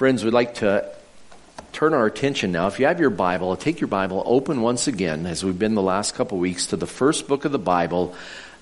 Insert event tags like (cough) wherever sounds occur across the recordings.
Friends, we'd like to turn our attention now. If you have your Bible, take your Bible, open once again, as we've been the last couple weeks, to the first book of the Bible,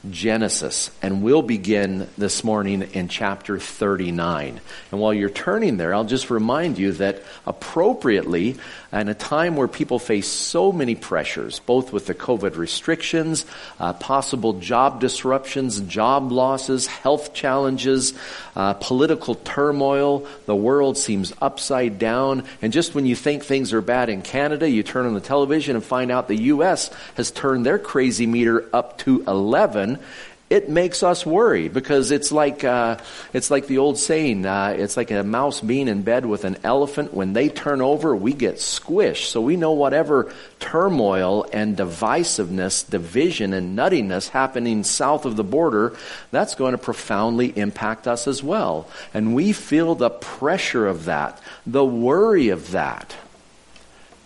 Genesis. And we'll begin this morning in chapter 39. And while you're turning there, I'll just remind you that appropriately, in a time where people face so many pressures, both with the COVID restrictions, uh, possible job disruptions, job losses, health challenges, uh, political turmoil, the world seems upside down. And just when you think things are bad in Canada, you turn on the television and find out the U.S. has turned their crazy meter up to 11 it makes us worry because it's like uh, it's like the old saying uh, it's like a mouse being in bed with an elephant. When they turn over we get squished. So we know whatever turmoil and divisiveness division and nuttiness happening south of the border that's going to profoundly impact us as well. And we feel the pressure of that the worry of that.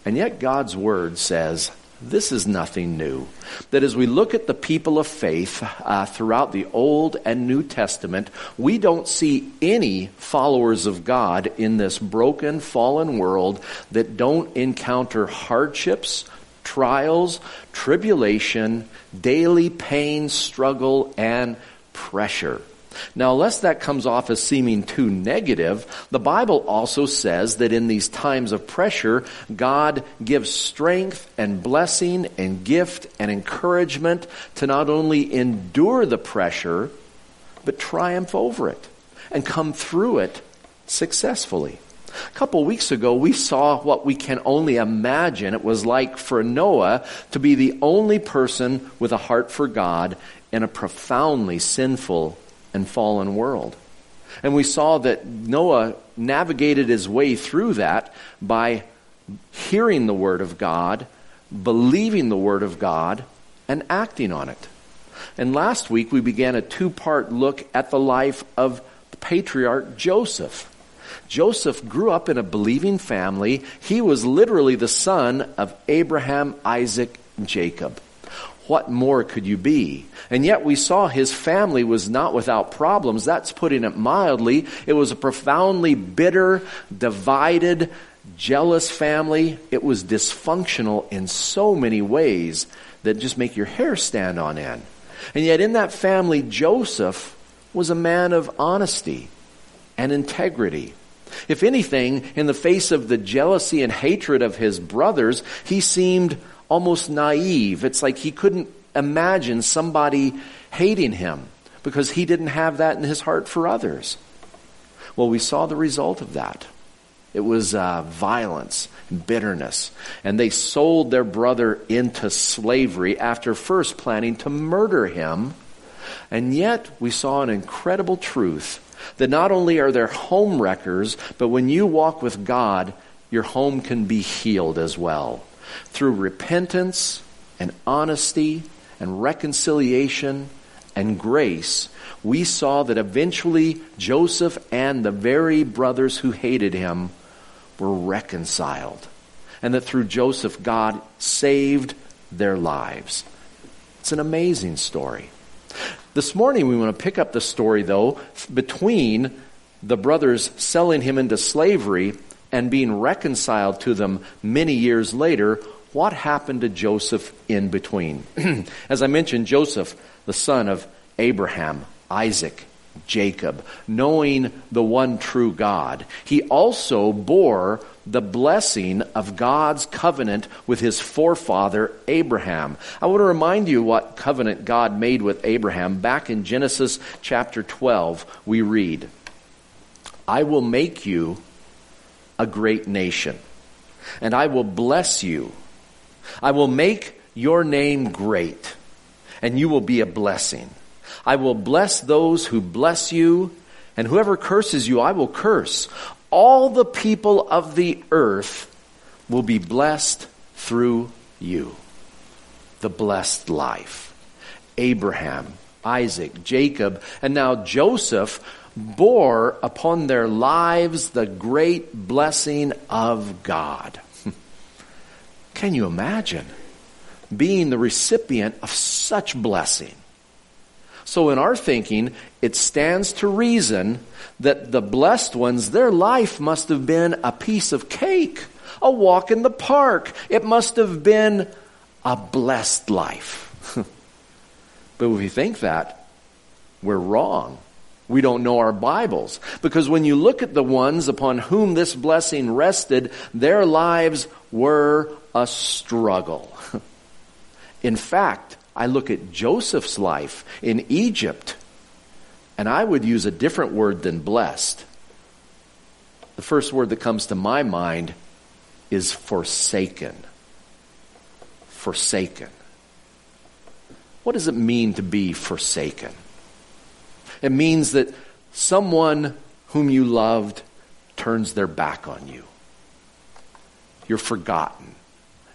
And yet god's word says this is nothing new. That as we look at the people of faith uh, throughout the Old and New Testament, we don't see any followers of God in this broken, fallen world that don't encounter hardships, trials, tribulation, daily pain, struggle, and pressure. Now, lest that comes off as seeming too negative, the Bible also says that in these times of pressure, God gives strength and blessing and gift and encouragement to not only endure the pressure, but triumph over it and come through it successfully. A couple weeks ago, we saw what we can only imagine it was like for Noah to be the only person with a heart for God in a profoundly sinful and fallen world. And we saw that Noah navigated his way through that by hearing the Word of God, believing the Word of God, and acting on it. And last week we began a two part look at the life of the patriarch Joseph. Joseph grew up in a believing family. He was literally the son of Abraham, Isaac, and Jacob. What more could you be? And yet we saw his family was not without problems. That's putting it mildly. It was a profoundly bitter, divided, jealous family. It was dysfunctional in so many ways that just make your hair stand on end. And yet in that family, Joseph was a man of honesty and integrity. If anything, in the face of the jealousy and hatred of his brothers, he seemed almost naive. It's like he couldn't imagine somebody hating him because he didn't have that in his heart for others. Well, we saw the result of that. It was uh, violence bitterness. And they sold their brother into slavery after first planning to murder him. And yet, we saw an incredible truth that not only are there home wreckers, but when you walk with God, your home can be healed as well through repentance and honesty and reconciliation and grace, we saw that eventually Joseph and the very brothers who hated him were reconciled. And that through Joseph, God saved their lives. It's an amazing story. This morning, we want to pick up the story, though, between the brothers selling him into slavery and being reconciled to them many years later, what happened to Joseph in between? (clears throat) As I mentioned, Joseph, the son of Abraham, Isaac, Jacob, knowing the one true God, he also bore the blessing of God's covenant with his forefather Abraham. I want to remind you what covenant God made with Abraham. Back in Genesis chapter 12, we read, I will make you a great nation, and I will bless you. I will make your name great, and you will be a blessing. I will bless those who bless you, and whoever curses you, I will curse. All the people of the earth will be blessed through you. The blessed life. Abraham, Isaac, Jacob, and now Joseph bore upon their lives the great blessing of God. (laughs) Can you imagine being the recipient of such blessing? So in our thinking, it stands to reason that the blessed ones, their life must have been a piece of cake, a walk in the park. It must have been a blessed life. (laughs) but if we think that, we're wrong. We don't know our Bibles. Because when you look at the ones upon whom this blessing rested, their lives were a struggle. (laughs) In fact, I look at Joseph's life in Egypt, and I would use a different word than blessed. The first word that comes to my mind is forsaken. Forsaken. What does it mean to be forsaken? It means that someone whom you loved turns their back on you. You're forgotten,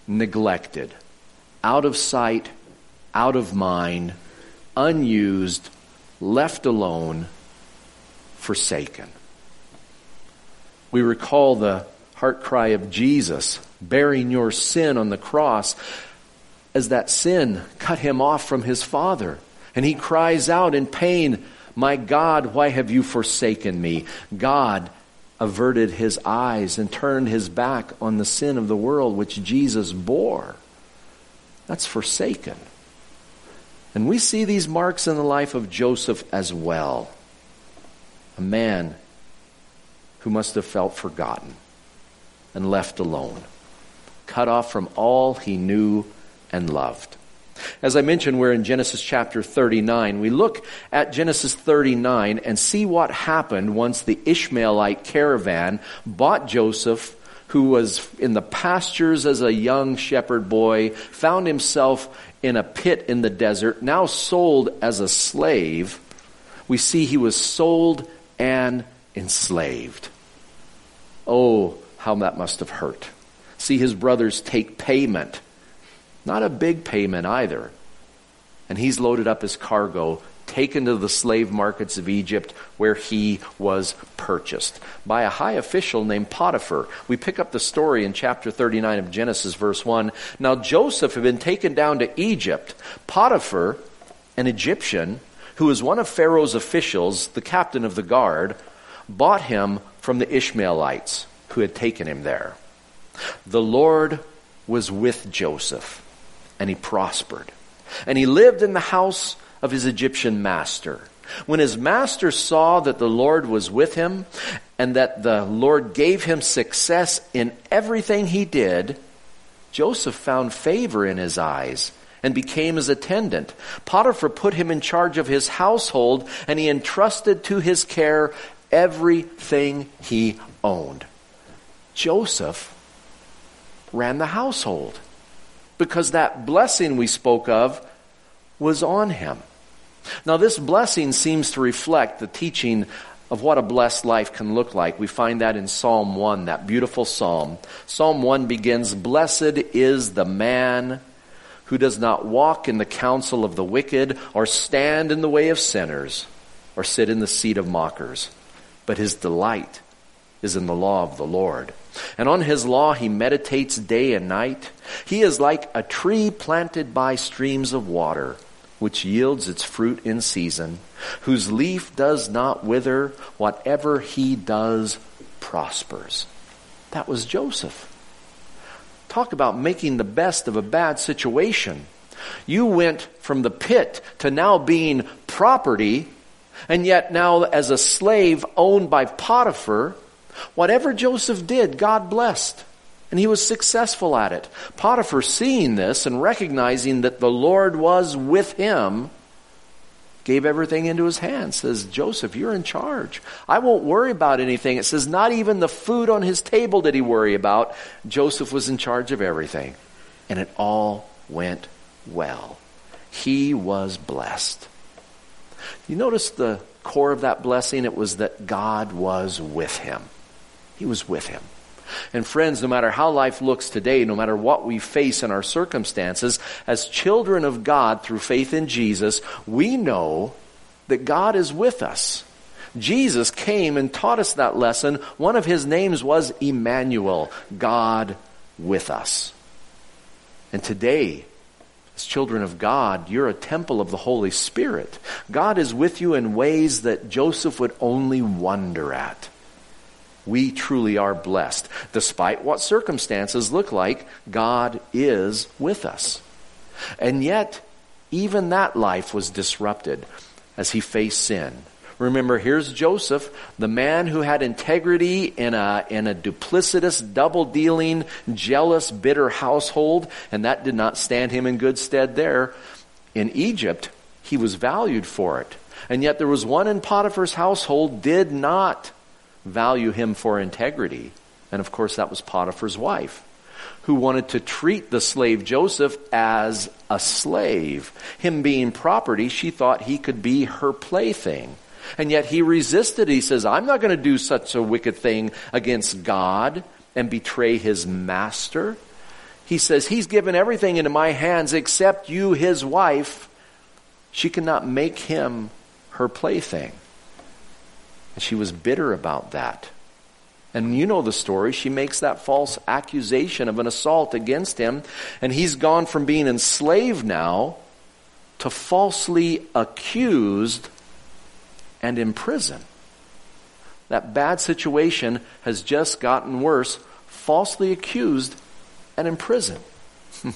neglected, out of sight, out of mind, unused, left alone, forsaken. We recall the heart cry of Jesus bearing your sin on the cross as that sin cut him off from his Father. And he cries out in pain, My God, why have you forsaken me? God averted his eyes and turned his back on the sin of the world which Jesus bore. That's forsaken. And we see these marks in the life of Joseph as well. A man who must have felt forgotten and left alone, cut off from all he knew and loved. As I mentioned, we're in Genesis chapter 39. We look at Genesis 39 and see what happened once the Ishmaelite caravan bought Joseph, who was in the pastures as a young shepherd boy, found himself in a pit in the desert, now sold as a slave. We see he was sold and enslaved. Oh, how that must have hurt. See his brothers take payment not a big payment either. And he's loaded up his cargo, taken to the slave markets of Egypt, where he was purchased by a high official named Potiphar. We pick up the story in chapter 39 of Genesis, verse 1. Now Joseph had been taken down to Egypt. Potiphar, an Egyptian, who was one of Pharaoh's officials, the captain of the guard, bought him from the Ishmaelites who had taken him there. The Lord was with Joseph and he prospered. And he lived in the house of his Egyptian master. When his master saw that the Lord was with him and that the Lord gave him success in everything he did, Joseph found favor in his eyes and became his attendant. Potiphar put him in charge of his household and he entrusted to his care everything he owned. Joseph ran the household because that blessing we spoke of was on him. Now, this blessing seems to reflect the teaching of what a blessed life can look like. We find that in Psalm 1, that beautiful psalm. Psalm 1 begins Blessed is the man who does not walk in the counsel of the wicked, or stand in the way of sinners, or sit in the seat of mockers, but his delight is in the law of the Lord. And on his law he meditates day and night. He is like a tree planted by streams of water, which yields its fruit in season, whose leaf does not wither, whatever he does prospers. That was Joseph. Talk about making the best of a bad situation. You went from the pit to now being property, and yet now as a slave owned by Potiphar, Whatever Joseph did, God blessed. And he was successful at it. Potiphar, seeing this and recognizing that the Lord was with him, gave everything into his hands. Says, Joseph, you're in charge. I won't worry about anything. It says, not even the food on his table did he worry about. Joseph was in charge of everything. And it all went well. He was blessed. You notice the core of that blessing? It was that God was with him. He was with him. And friends, no matter how life looks today, no matter what we face in our circumstances, as children of God through faith in Jesus, we know that God is with us. Jesus came and taught us that lesson. One of his names was Emmanuel, God with us. And today, As children of God, you're a temple of the Holy Spirit. God is with you in ways that Joseph would only wonder at. We truly are blessed. Despite what circumstances look like, God is with us. And yet, even that life was disrupted as he faced sin. Remember, here's Joseph, the man who had integrity in a, in a duplicitous, double dealing, jealous, bitter household, and that did not stand him in good stead there. In Egypt, he was valued for it. And yet there was one in Potiphar's household did not value him for integrity. And of course, that was Potiphar's wife who wanted to treat the slave Joseph as a slave. Him being property, she thought he could be her plaything. And yet he resisted. He says, I'm not going to do such a wicked thing against God and betray his master. He says, He's given everything into my hands except you, his wife. She cannot make him her plaything. And she was bitter about that. And you know the story. She makes that false accusation of an assault against him. And he's gone from being enslaved now to falsely accused and imprisoned. That bad situation has just gotten worse. Falsely accused and imprisoned. (laughs)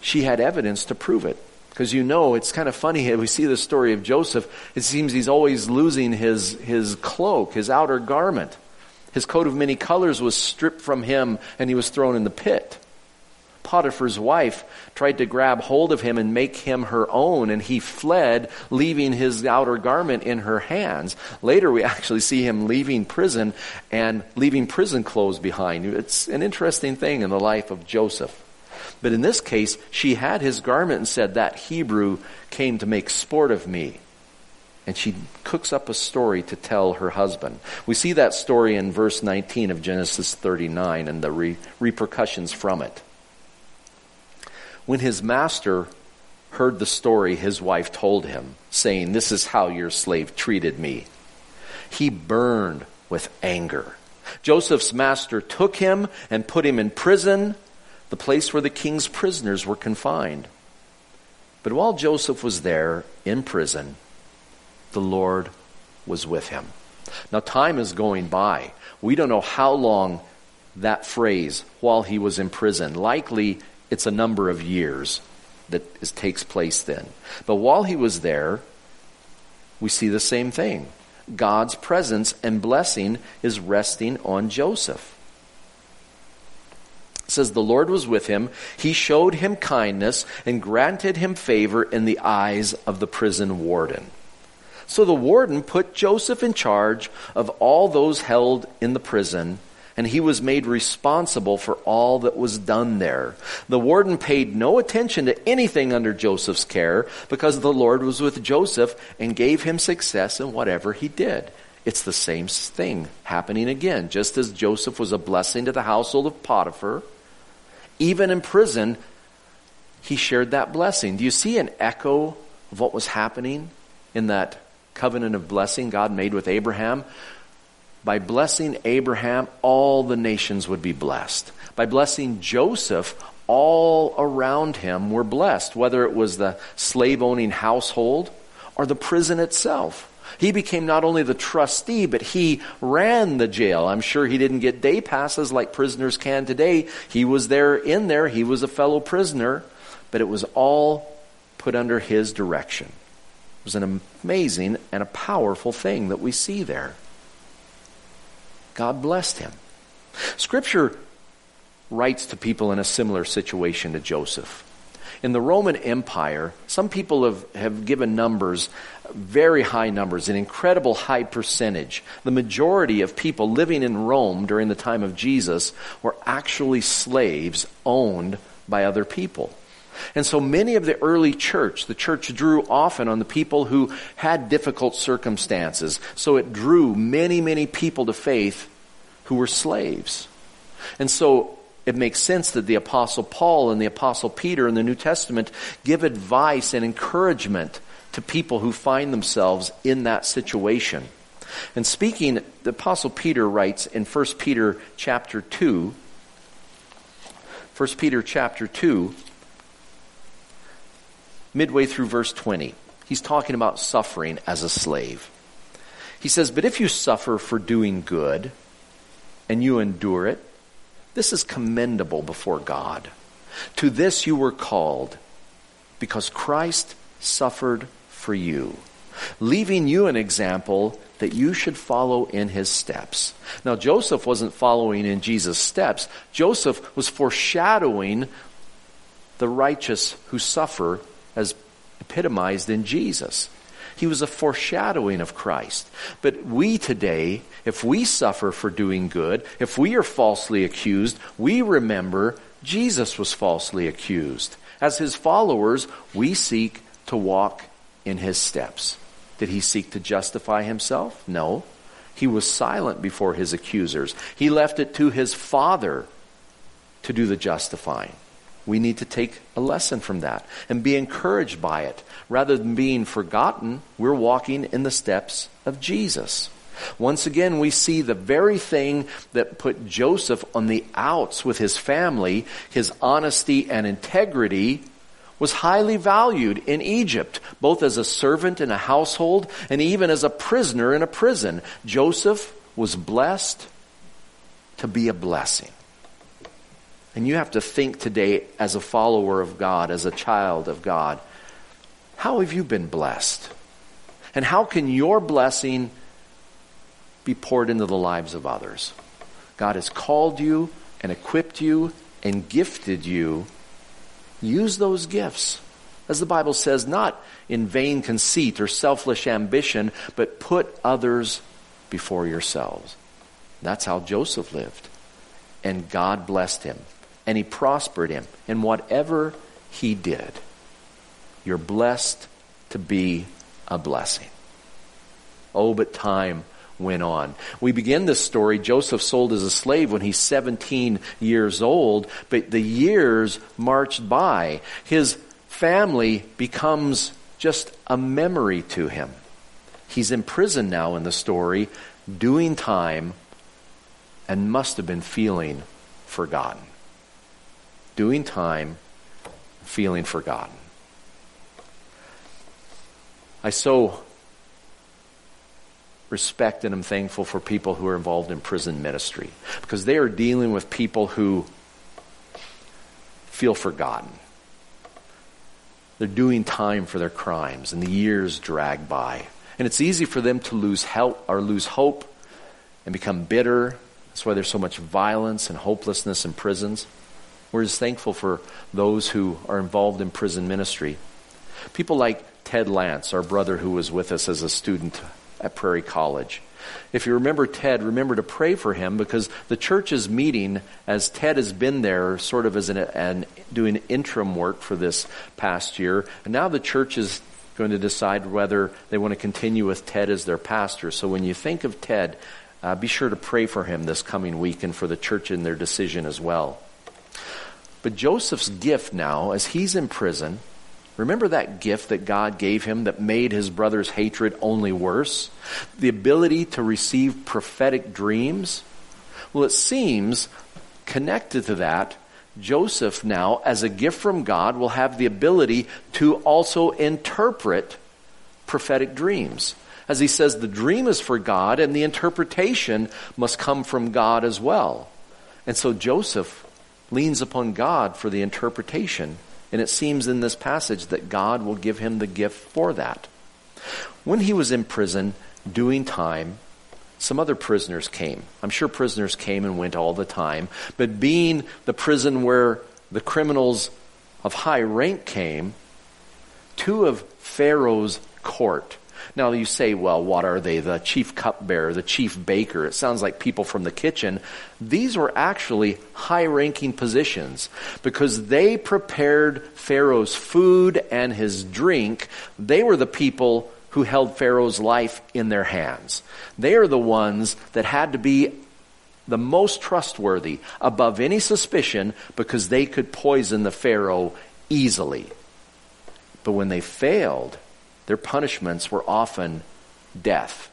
she had evidence to prove it. Because you know, it's kind of funny. (laughs) We see the story of Joseph. It seems he's always losing his, his cloak, his outer garment. His coat of many colors was stripped from him and he was thrown in the pit. Potiphar's wife tried to grab hold of him and make him her own, and he fled, leaving his outer garment in her hands. Later, we (laughs) actually see him leaving prison and leaving prison clothes behind. It's an interesting thing in the life of Joseph. But in this case, she had his garment and said, That Hebrew came to make sport of me. And she cooks up a story to tell her husband. We see that story in verse 19 of Genesis 39 and the re- repercussions from it. When his master heard the story his wife told him, saying, This is how your slave treated me, he burned with anger. Joseph's master took him and put him in prison the place where the king's prisoners were confined. But while Joseph was there in prison, the Lord was with him. Now, time is going by. We don't know how long that phrase, while he was in prison, likely it's a number of years that is, takes place then. But while he was there, we see the same thing. God's presence and blessing is resting on Joseph says the Lord was with him. He showed him kindness and granted him favor in the eyes of the prison warden. So the warden put Joseph in charge of all those held in the prison, and he was made responsible for all that was done there. The warden paid no attention to anything under Joseph's care because the Lord was with Joseph and gave him success in whatever he did. It's the same thing happening again. Just as Joseph was a blessing to the household of Potiphar, even in prison, he shared that blessing. Do you see an echo of what was happening in that covenant of blessing God made with Abraham? By blessing Abraham, all the nations would be blessed. By blessing Joseph, all around him were blessed, whether it was the slave owning household or the prison itself. He became not only the trustee, but he ran the jail. I'm sure he didn't get day passes like prisoners can today. He was there in there. He was a fellow prisoner, but it was all put under his direction. It was an amazing and a powerful thing that we see there. God blessed him. Scripture writes to people in a similar situation to Joseph. In the Roman Empire, some people have, have given numbers very high numbers, an incredible high percentage. The majority of people living in Rome during the time of Jesus were actually slaves owned by other people. And so many of the early church, the church drew often on the people who had difficult circumstances. So it drew many, many people to faith who were slaves. And so it makes sense that the apostle Paul and the apostle Peter in the New Testament give advice and encouragement to people who find themselves in that situation. And speaking, the apostle Peter writes in 1 Peter chapter 2, 1 Peter chapter 2, midway through verse 20. He's talking about suffering as a slave. He says, But if you suffer for doing good and you endure it, this is commendable before God. To this you were called, because Christ suffered for you, leaving you an example that you should follow in his steps. Now, Joseph wasn't following in Jesus' steps. Joseph was foreshadowing the righteous who suffer as epitomized in Jesus. He was a foreshadowing of Christ. But we today, if we suffer for doing good, if we are falsely accused, we remember Jesus was falsely accused. As his followers, we seek to walk in his steps. Did he seek to justify himself? No. He was silent before his accusers. He left it to his Father to do the justifying. We need to take a lesson from that and be encouraged by it. Rather than being forgotten, we're walking in the steps of Jesus. Once again, we see the very thing that put Joseph on the outs with his family, his honesty and integrity, was highly valued in Egypt, both as a servant in a household and even as a prisoner in a prison. Joseph was blessed to be a blessing. And you have to think today as a follower of God, as a child of God, how have you been blessed? And how can your blessing be poured into the lives of others? God has called you and equipped you and gifted you. Use those gifts. As the Bible says, not in vain conceit or selfish ambition, but put others before yourselves. That's how Joseph lived. And God blessed him and he prospered him in whatever he did. You're blessed to be a blessing. Oh, but time went on. We begin this story, Joseph sold as a slave when he's 17 years old, but the years marched by. His family becomes just a memory to him. He's in prison now in the story, doing time, and must have been feeling forgotten doing time, feeling forgotten. I so respect and am thankful for people who are involved in prison ministry because they are dealing with people who feel forgotten. They're doing time for their crimes and the years drag by. And it's easy for them to lose help or lose hope and become bitter. That's why there's so much violence and hopelessness in prisons. We're just thankful for those who are involved in prison ministry. People like Ted Lance, our brother who was with us as a student at Prairie College. If you remember Ted, remember to pray for him because the church is meeting as Ted has been there sort of as an, an doing interim work for this past year. And now the church is going to decide whether they want to continue with Ted as their pastor. So when you think of Ted, uh, be sure to pray for him this coming week and for the church in their decision as well. But Joseph's gift now, as he's in prison, remember that gift that God gave him that made his brother's hatred only worse? The ability to receive prophetic dreams? Well, it seems connected to that, Joseph now, as a gift from God, will have the ability to also interpret prophetic dreams. As he says, the dream is for God and the interpretation must come from God as well. And so Joseph leans upon God for the interpretation. And it seems in this passage that God will give him the gift for that. When he was in prison doing time, some other prisoners came. I'm sure prisoners came and went all the time, but being the prison where the criminals of high rank came, two of Pharaoh's court now you say, well, what are they? The chief cupbearer, the chief baker. It sounds like people from the kitchen. These were actually high ranking positions because they prepared Pharaoh's food and his drink. They were the people who held Pharaoh's life in their hands. They are the ones that had to be the most trustworthy above any suspicion because they could poison the Pharaoh easily. But when they failed, their punishments were often death.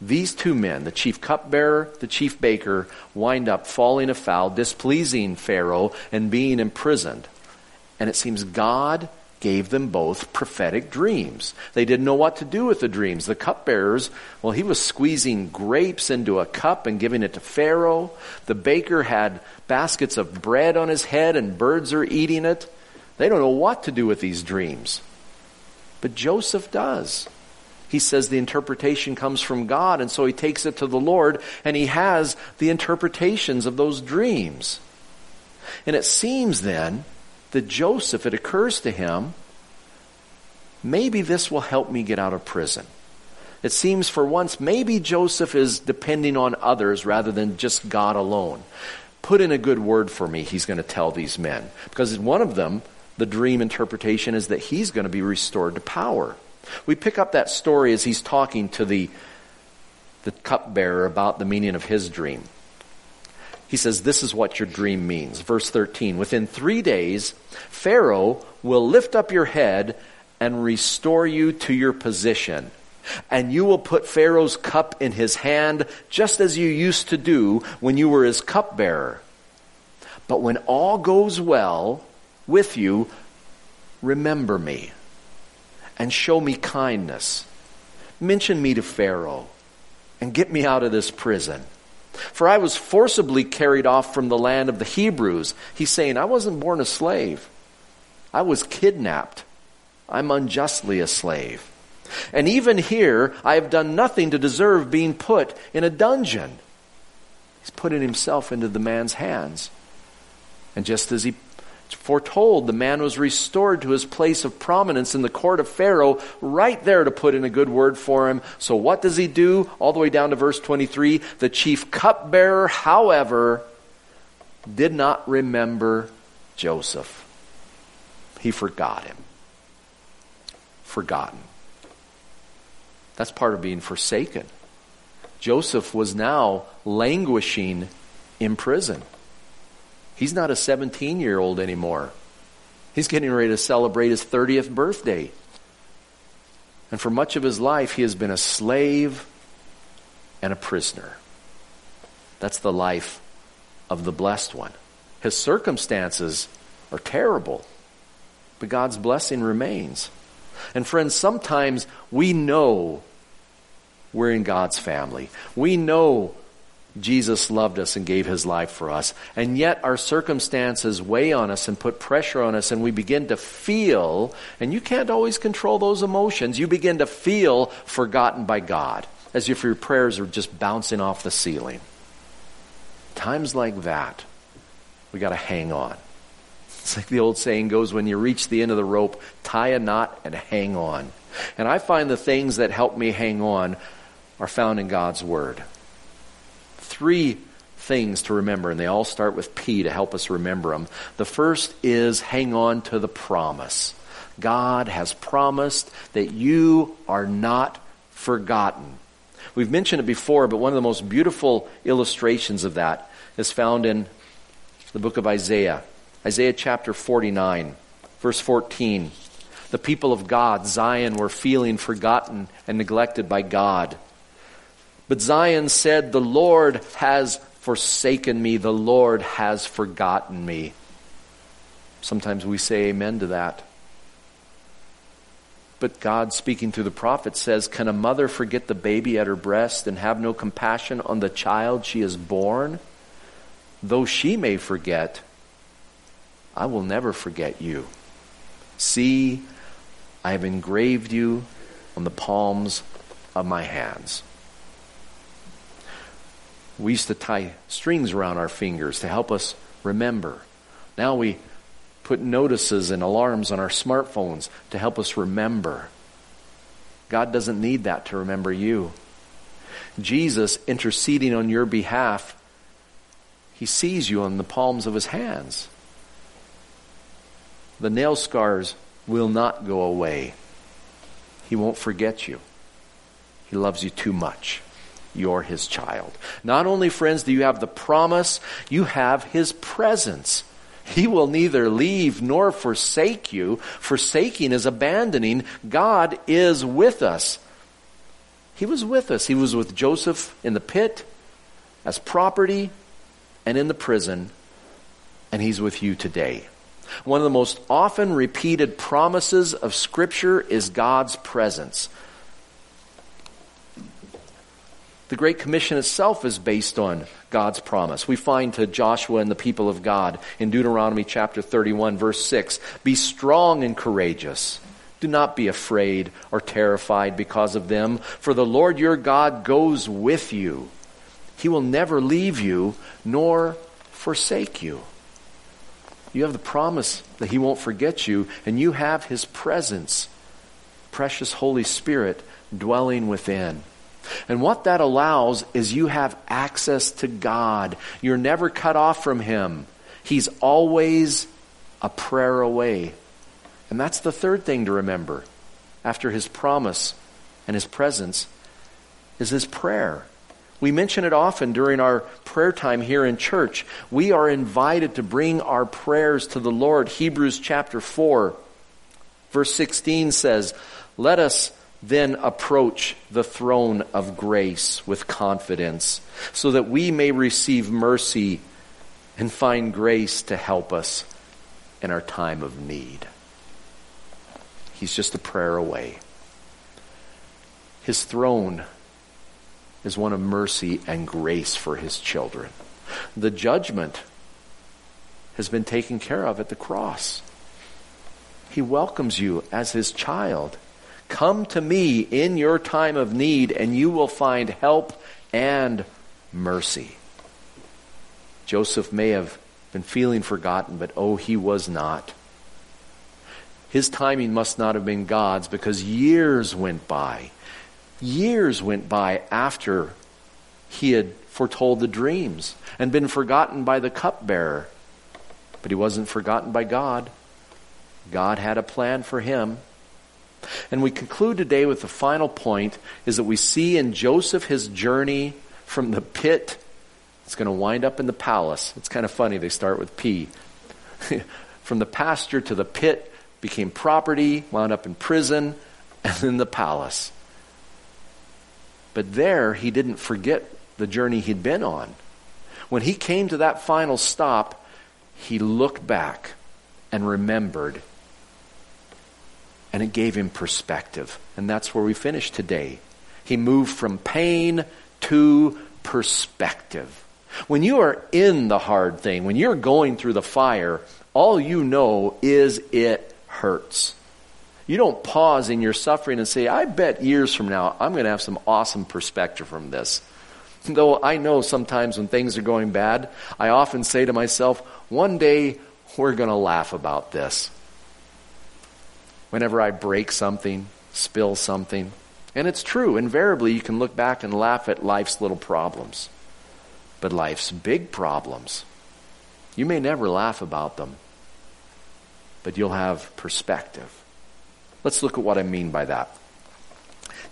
these two men, the chief cupbearer, the chief baker, wind up falling afoul, displeasing Pharaoh, and being imprisoned. And it seems God gave them both prophetic dreams. They didn't know what to do with the dreams. The cupbearers, well, he was squeezing grapes into a cup and giving it to Pharaoh. The baker had baskets of bread on his head and birds are eating it. They don't know what to do with these dreams. But Joseph does he says the interpretation comes from God, and so he takes it to the Lord, and he has the interpretations of those dreams. And it seems then that Joseph, it occurs to him, maybe this will help me get out of prison. It seems for once, maybe Joseph is depending on others rather than just God alone. Put in a good word for me, he's going to tell these men. Because one of them, the dream interpretation is that he's going to be restored to power. We pick up that story as he's talking to the, the cupbearer about the meaning of his dream. He says, This is what your dream means. Verse 13 Within three days, Pharaoh will lift up your head and restore you to your position. And you will put Pharaoh's cup in his hand, just as you used to do when you were his cupbearer. But when all goes well with you, remember me and show me kindness. Mention me to Pharaoh and get me out of this prison. For I was forcibly carried off from the land of the Hebrews. He's saying, I wasn't born a slave. I was kidnapped. I'm unjustly a slave. And even here, I have done nothing to deserve being put in a dungeon. He's putting himself into the man's hands. And just as he foretold the man was restored to his place of prominence in the court of Pharaoh, right there to put in a good word for him. So what does he do? All the way down to verse 23. The chief cupbearer, however, did not remember Joseph. He forgot him. Forgotten. That's part of being forsaken. Joseph was now languishing in prison. He's not a 17 year old anymore. He's getting ready to celebrate his 30th birthday. And for much of his life, he has been a slave and a prisoner. That's the life of the blessed one. His circumstances are terrible, but God's blessing remains. And friends, sometimes we know we're in God's family. We know Jesus loved us and gave his life for us. And yet our circumstances weigh on us and put pressure on us and we begin to feel, and you can't always control those emotions, you begin to feel forgotten by God, as if your prayers are just bouncing off the ceiling. Times like that, we gotta hang on. It's like the old saying goes, when you reach the end of the rope, tie a knot and hang on. And I find the things that help me hang on are found in God's Word three things to remember, and they all start with P to help us remember them. The first is hang on to the promise. God has promised that you are not forgotten. We've mentioned it before, but one of the most beautiful illustrations of that is found in the book of Isaiah. Isaiah chapter 49, verse 14. The people of God, Zion, were feeling forgotten and neglected by God. But Zion said, The Lord has forsaken me, the Lord has forgotten me. Sometimes we say amen to that. But God, speaking through the prophet, says, Can a mother forget the baby at her breast and have no compassion on the child she has born? Though she may forget, I will never forget you. See, I have engraved you on the palms of my hands. We used to tie strings around our fingers to help us remember. Now we put notices and alarms on our smartphones to help us remember. God doesn't need that to remember you. Jesus interceding on your behalf, he sees you on the palms of his hands. The nail scars will not go away. He won't forget you. He loves you too much you're his child. Not only, friends, do you have the promise, you have his presence. He will neither leave nor forsake you. Forsaking is abandoning. God is with us. He was with us. He was with Joseph in the pit, as property, and in the prison, and He's with you today. One of the most often repeated promises of Scripture is God's presence. The Great Commission itself is based on God's promise. We find to Joshua and the people of God in Deuteronomy chapter 31 verse 6, be strong and courageous. Do not be afraid or terrified because of them, for the Lord your God goes with you. He will never leave you nor forsake you. You have the promise that He won't forget you, and you have His presence, precious Holy Spirit, dwelling within. And what that allows is you have access to God. You're never cut off from Him. He's always a prayer away. And that's the third thing to remember after His promise and His presence is His prayer. We mention it often during our prayer time here in church. We are invited to bring our prayers to the Lord. Hebrews chapter 4, verse 16 says, Let us then approach the throne of grace with confidence so that we may receive mercy and find grace to help us in our time of need. He's just a prayer away. His throne is one of mercy and grace for his children. The judgment has been taken care of at the cross. He welcomes you as his child. Come to me in your time of need, and you will find help and mercy. Joseph may have been feeling forgotten, but oh, he was not. His timing must not have been God's because years went by. Years went by after he had foretold the dreams and been forgotten by the cupbearer. But he wasn't forgotten by God. God had a plan for him. And we conclude today with the final point is that we see in Joseph his journey from the pit. It's going to wind up in the palace. It's kind of funny. They start with P. (laughs) from the pasture to the pit became property, wound up in prison, and then the palace. But there, he didn't forget the journey he'd been on. When he came to that final stop, he looked back and remembered and it gave him perspective. And that's where we finish today. He moved from pain to perspective. When you are in the hard thing, when you're going through the fire, all you know is it hurts. You don't pause in your suffering and say, I bet years from now I'm going to have some awesome perspective from this. Though I know sometimes when things are going bad, I often say to myself, one day we're going to laugh about this whenever I break something, spill something. And it's true, invariably, you can look back and laugh at life's little problems. But life's big problems, you may never laugh about them, but you'll have perspective. Let's look at what I mean by that.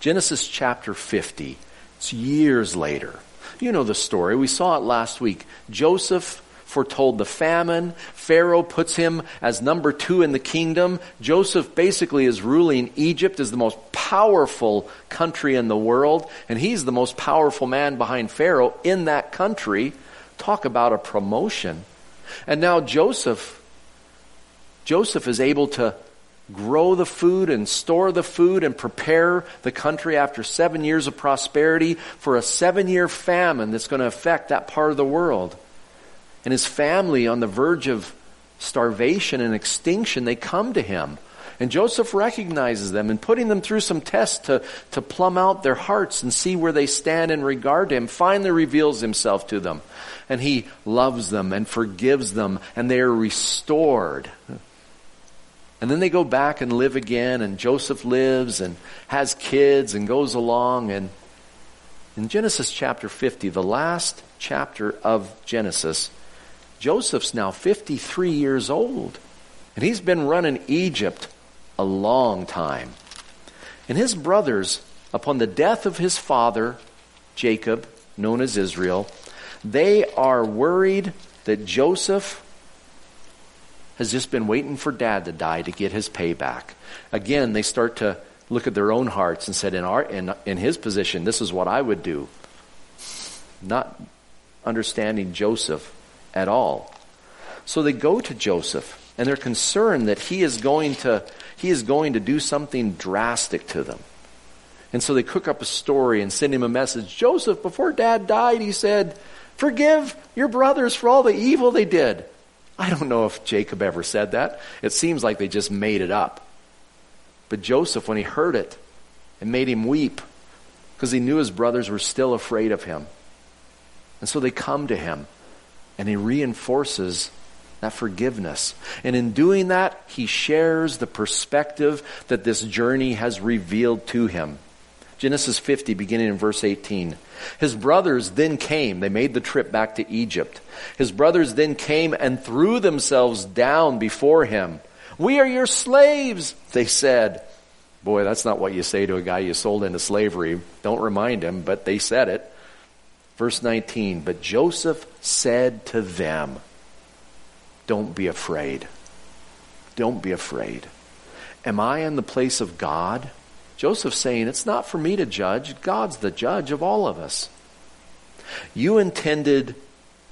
Genesis chapter 50, it's years later. You know the story. We saw it last week. Joseph foretold the famine. Pharaoh puts him as number two in the kingdom. Joseph basically is ruling Egypt as the most powerful country in the world, and he's the most powerful man behind Pharaoh in that country. Talk about a promotion. And now Joseph, Joseph is able to grow the food and store the food and prepare the country after seven years of prosperity for a seven year famine that's going to affect that part of the world and his family on the verge of starvation and extinction, they come to him. And Joseph recognizes them and putting them through some tests to, to plumb out their hearts and see where they stand in regard him, finally reveals himself to them. And he loves them and forgives them and they are restored. And then they go back and live again and Joseph lives and has kids and goes along and in Genesis chapter 50, the last chapter of Genesis, Joseph's now 53 years old, and he's been running Egypt a long time. And his brothers, upon the death of his father, Jacob, known as Israel, they are worried that Joseph has just been waiting for dad to die to get his payback. Again, they start to look at their own hearts and said, in, our, in, in his position, this is what I would do. Not understanding Joseph at all. So they go to Joseph and they're concerned that he is going to, he is going to do something drastic to them. And so they cook up a story and send him a message. Joseph, before dad died, he said, forgive your brothers for all the evil they did. I don't know if Jacob ever said that. It seems like they just made it up. But Joseph, when he heard it, it made him weep because he knew his brothers were still afraid of him. And so they come to him and he reinforces that forgiveness. And in doing that, he shares the perspective that this journey has revealed to him. Genesis 50, beginning in verse 18. His brothers then came. They made the trip back to Egypt. His brothers then came and threw themselves down before him. We are your slaves, they said. Boy, that's not what you say to a guy you sold into slavery. Don't remind him, but they said it. Verse 19, but Joseph said to them, Don't be afraid. Don't be afraid. Am I in the place of God? Joseph saying, It's not for me to judge. God's the judge of all of us. You intended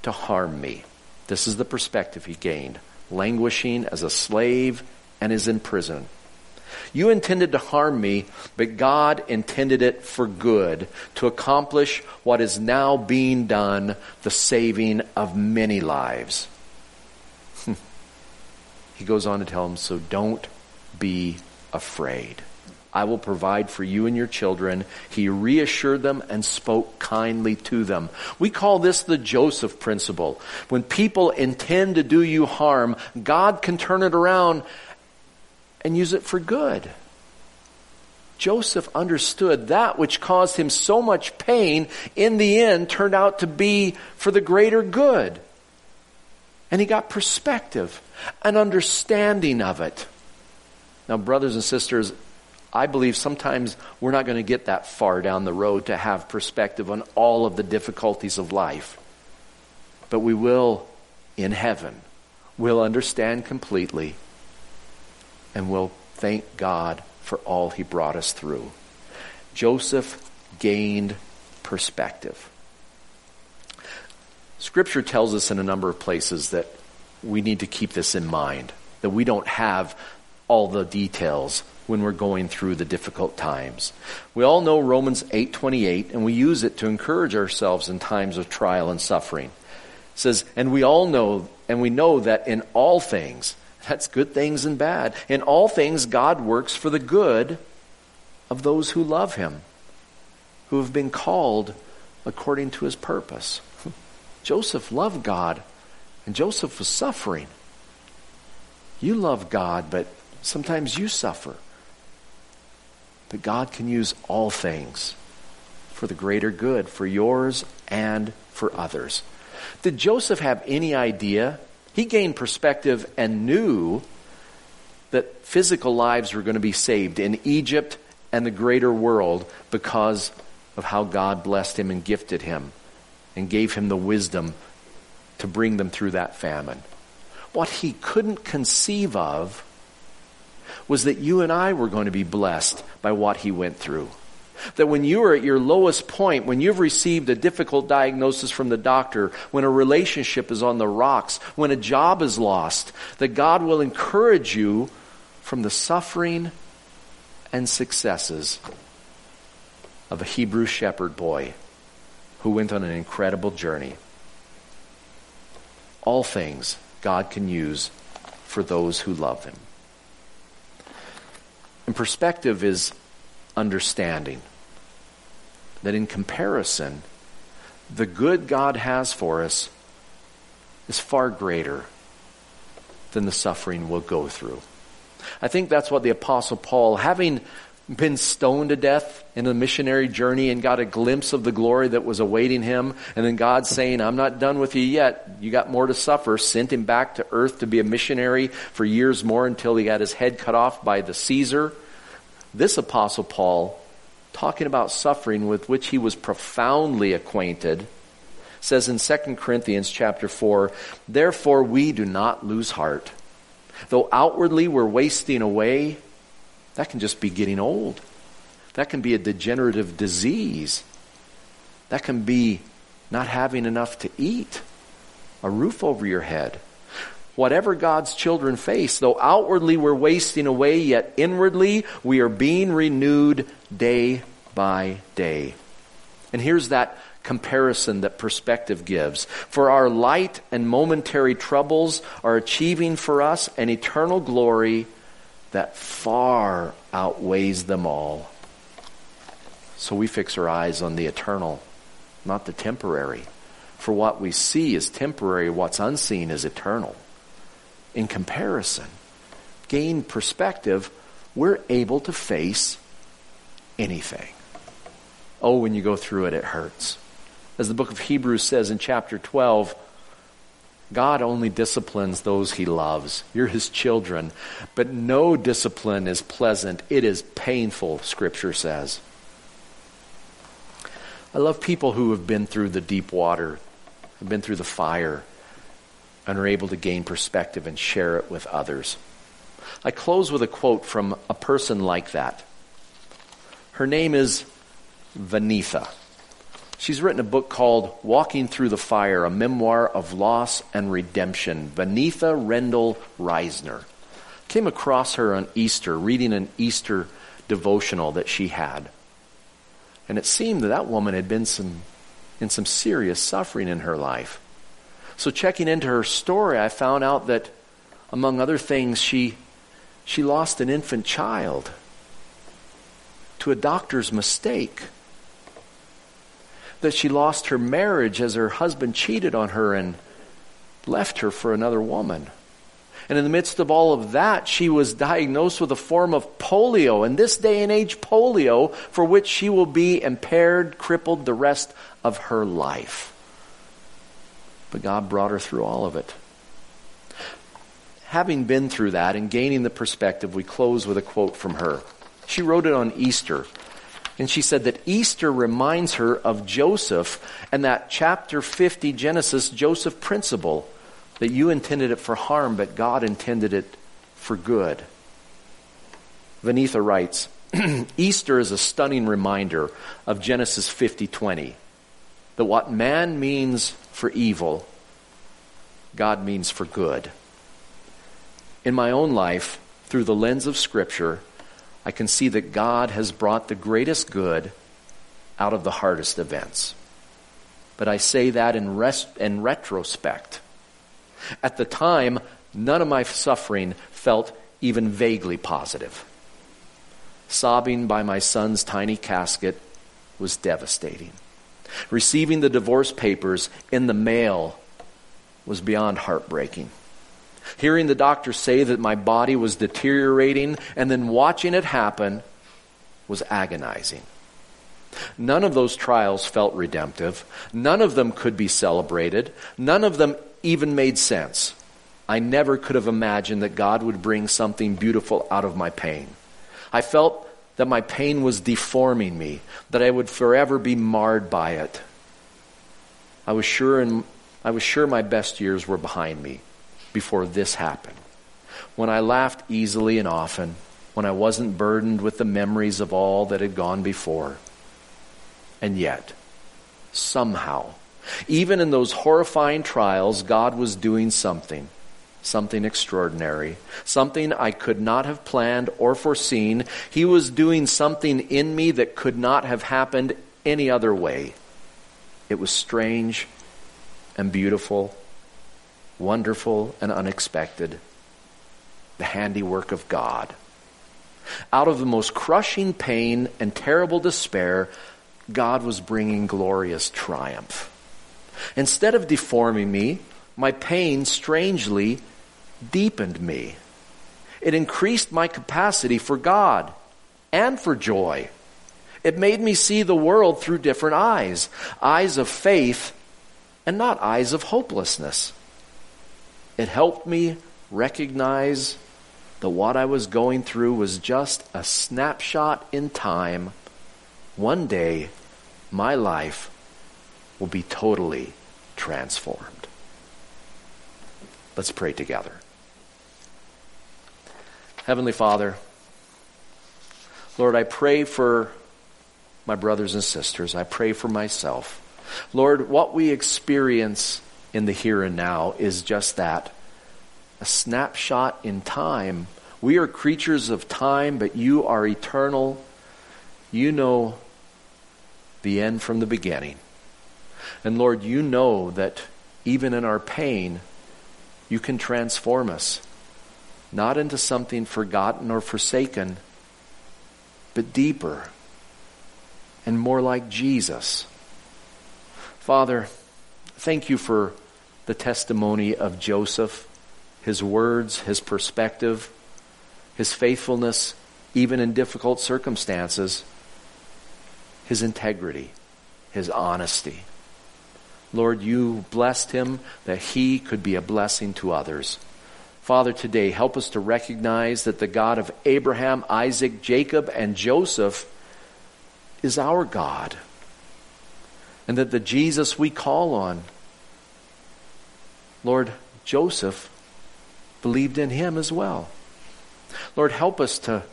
to harm me. This is the perspective he gained, languishing as a slave and is in prison. You intended to harm me, but God intended it for good, to accomplish what is now being done, the saving of many lives. (laughs) he goes on to tell him, so don't be afraid. I will provide for you and your children. He reassured them and spoke kindly to them. We call this the Joseph principle. When people intend to do you harm, God can turn it around and use it for good. Joseph understood that which caused him so much pain in the end turned out to be for the greater good. And he got perspective, an understanding of it. Now, brothers and sisters, I believe sometimes we're not going to get that far down the road to have perspective on all of the difficulties of life. But we will, in heaven, We'll understand completely and we'll thank God for all he brought us through. Joseph gained perspective. Scripture tells us in a number of places that we need to keep this in mind, that we don't have all the details when we're going through the difficult times. We all know Romans 8:28 and we use it to encourage ourselves in times of trial and suffering. It says, "And we all know and we know that in all things, that's good things and bad, in all things God works for the good of those who love him, who have been called according to his purpose." (laughs) Joseph loved God and Joseph was suffering. You love God, but sometimes you suffer. But God can use all things for the greater good, for yours and for others. Did Joseph have any idea? He gained perspective and knew that physical lives were going to be saved in Egypt and the greater world because of how God blessed him and gifted him and gave him the wisdom to bring them through that famine. What he couldn't conceive of was that you and I were going to be blessed by what he went through. That when you are at your lowest point, when you've received a difficult diagnosis from the doctor, when a relationship is on the rocks, when a job is lost, that God will encourage you from the suffering and successes of a Hebrew shepherd boy who went on an incredible journey. All things God can use for those who love him. And perspective is understanding that in comparison, the good God has for us is far greater than the suffering we'll go through. I think that's what the Apostle Paul, having been stoned to death in a missionary journey and got a glimpse of the glory that was awaiting him. And then God saying, I'm not done with you yet. You got more to suffer. Sent him back to earth to be a missionary for years more until he got his head cut off by the Caesar. This apostle Paul, talking about suffering with which he was profoundly acquainted, says in 2 Corinthians chapter 4, therefore we do not lose heart. Though outwardly we're wasting away, that can just be getting old. That can be a degenerative disease. That can be not having enough to eat, a roof over your head. Whatever God's children face, though outwardly we're wasting away, yet inwardly we are being renewed day by day. And here's that comparison that perspective gives. For our light and momentary troubles are achieving for us an eternal glory that far outweighs them all. So we fix our eyes on the eternal, not the temporary. For what we see is temporary, what's unseen is eternal. In comparison, gain perspective, we're able to face anything. Oh, when you go through it, it hurts. As the book of Hebrews says in chapter 12, God only disciplines those he loves. You're his children. But no discipline is pleasant. It is painful, scripture says. I love people who have been through the deep water, have been through the fire, and are able to gain perspective and share it with others. I close with a quote from a person like that. Her name is Vaneetha. She's written a book called Walking Through the Fire, a memoir of loss and redemption. Vaneetha Rendall Risner. Came across her on Easter, reading an Easter devotional that she had. And it seemed that that woman had been some, in some serious suffering in her life. So checking into her story, I found out that, among other things, she, she lost an infant child to a doctor's mistake that she lost her marriage as her husband cheated on her and left her for another woman. And in the midst of all of that, she was diagnosed with a form of polio, in this day and age, polio, for which she will be impaired, crippled the rest of her life. But God brought her through all of it. Having been through that and gaining the perspective, we close with a quote from her. She wrote it on Easter. And she said that Easter reminds her of Joseph and that chapter 50 Genesis Joseph principle that you intended it for harm, but God intended it for good. Vaneetha writes, (clears throat) Easter is a stunning reminder of Genesis 50:20 that what man means for evil God means for good. In my own life through the lens of scripture I can see that God has brought the greatest good out of the hardest events. But I say that in, res- in retrospect. At the time, none of my suffering felt even vaguely positive. Sobbing by my son's tiny casket was devastating. Receiving the divorce papers in the mail was beyond heartbreaking. Hearing the doctor say that my body was deteriorating and then watching it happen was agonizing. None of those trials felt redemptive. None of them could be celebrated. None of them even made sense. I never could have imagined that God would bring something beautiful out of my pain. I felt that my pain was deforming me, that I would forever be marred by it. I was sure and I was sure my best years were behind me before this happened. When I laughed easily and often, when I wasn't burdened with the memories of all that had gone before. And yet, somehow, even in those horrifying trials, God was doing something, something extraordinary, something I could not have planned or foreseen. He was doing something in me that could not have happened any other way. It was strange and beautiful wonderful and unexpected, the handiwork of God. Out of the most crushing pain and terrible despair, God was bringing glorious triumph. Instead of deforming me, my pain strangely deepened me. It increased my capacity for God and for joy. It made me see the world through different eyes eyes of faith and not eyes of hopelessness. It helped me recognize that what I was going through was just a snapshot in time. One day, my life will be totally transformed. Let's pray together. Heavenly Father, Lord, I pray for my brothers and sisters. I pray for myself. Lord, what we experience in the here and now is just that a snapshot in time. We are creatures of time, but you are eternal. You know the end from the beginning. And Lord, you know that even in our pain, you can transform us, not into something forgotten or forsaken, but deeper and more like Jesus. Father, thank you for the testimony of Joseph, his words, his perspective, his faithfulness, even in difficult circumstances, his integrity, his honesty. Lord, you blessed him that he could be a blessing to others. Father, today, help us to recognize that the God of Abraham, Isaac, Jacob, and Joseph is our God. And that the Jesus we call on, Lord, Joseph believed in him as well. Lord, help us to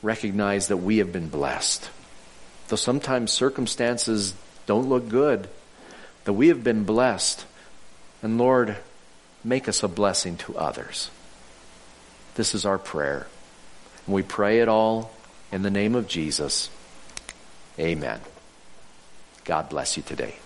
recognize that we have been blessed. Though sometimes circumstances don't look good, that we have been blessed. And Lord, make us a blessing to others. This is our prayer. And we pray it all in the name of Jesus. Amen. God bless you today.